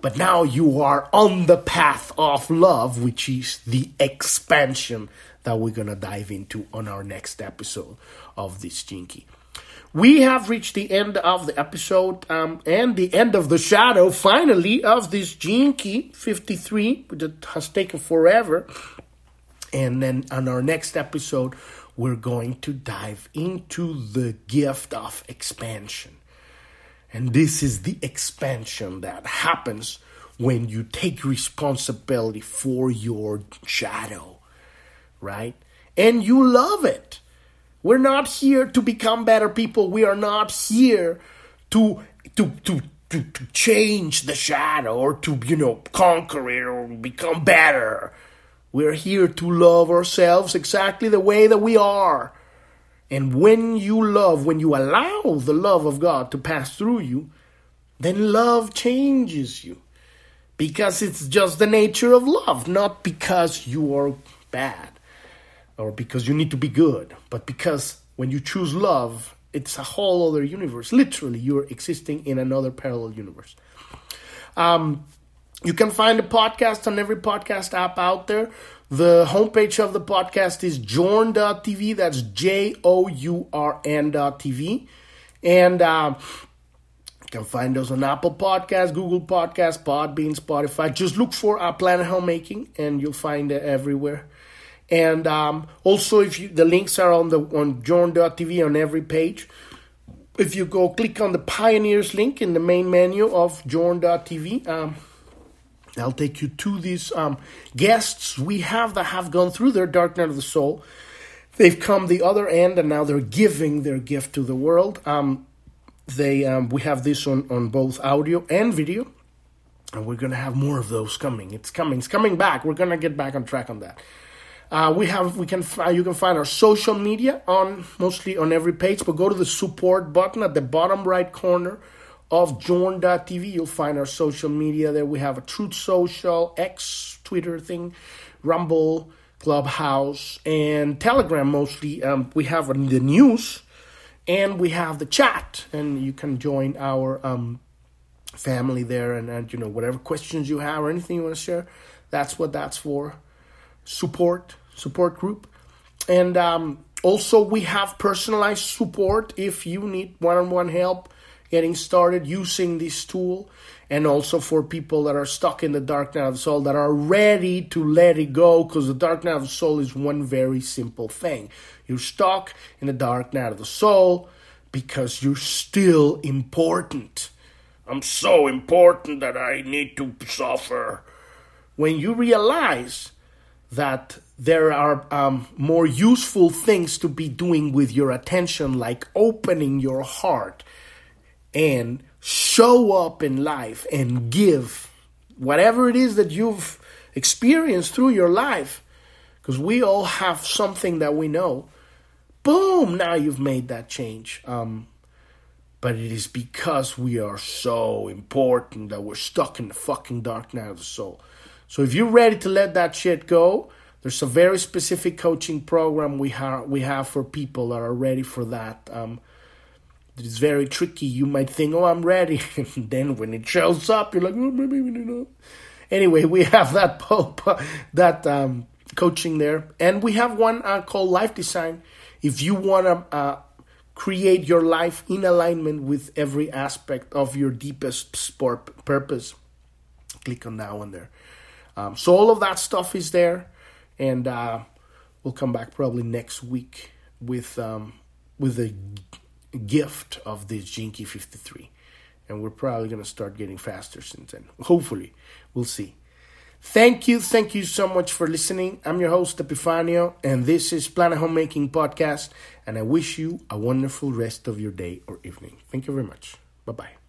Speaker 1: But now you are on the path of love, which is the expansion that we're going to dive into on our next episode of this Key. We have reached the end of the episode um, and the end of the shadow, finally, of this Key 53 that has taken forever. And then on our next episode, we're going to dive into the gift of expansion. And this is the expansion that happens when you take responsibility for your shadow, right? And you love it. We're not here to become better people. We are not here to to to to, to change the shadow or to you know conquer it or become better. We're here to love ourselves exactly the way that we are. And when you love, when you allow the love of God to pass through you, then love changes you. Because it's just the nature of love, not because you are bad or because you need to be good, but because when you choose love, it's a whole other universe. Literally, you're existing in another parallel universe. Um, you can find the podcast on every podcast app out there. The homepage of the podcast is journ.tv. That's J O U R N.tv. And uh, you can find us on Apple Podcasts, Google Podcasts, Podbean, Spotify. Just look for uh, Planet Homemaking and you'll find it everywhere. And um, also, if you, the links are on the on journ.tv on every page. If you go click on the Pioneers link in the main menu of journ.tv, um, I'll take you to these um, guests we have that have gone through their dark night of the soul. They've come the other end, and now they're giving their gift to the world. Um, they um, we have this on on both audio and video, and we're gonna have more of those coming. It's coming. It's coming back. We're gonna get back on track on that. Uh, we have we can you can find our social media on mostly on every page, but go to the support button at the bottom right corner of journ.tv. You'll find our social media there. We have a Truth Social, X, Twitter thing, Rumble, Clubhouse, and Telegram mostly. Um, we have the news and we have the chat, and you can join our um, family there. And, and you know whatever questions you have or anything you want to share, that's what that's for. Support support group, and um, also we have personalized support if you need one-on-one help getting started using this tool and also for people that are stuck in the dark night of the soul that are ready to let it go because the dark night of the soul is one very simple thing. You're stuck in the dark night of the soul because you're still important. I'm so important that i need to suffer. When you realize that there are um, more useful things to be doing with your attention like opening your heart and show up in life and give whatever it is that you've experienced through your life. Because we all have something that we know. Boom! Now you've made that change. Um, but it is because we are so important that we're stuck in the fucking dark night of the soul. So if you're ready to let that shit go, there's a very specific coaching program we have we have for people that are ready for that. Um, it's very tricky. You might think, "Oh, I'm ready," *laughs* and then when it shows up, you're like, "Oh, maybe you know." Anyway, we *laughs* have that pope, *laughs* that um, coaching there, and we have one uh, called Life Design. If you want to uh, create your life in alignment with every aspect of your deepest sport purpose, click on that one there. Um, so all of that stuff is there, and uh, we'll come back probably next week with um, with a gift of this Gene Key 53. And we're probably going to start getting faster since then. Hopefully. We'll see. Thank you. Thank you so much for listening. I'm your host, Epifanio, and this is Planet Homemaking Podcast. And I wish you a wonderful rest of your day or evening. Thank you very much. Bye bye.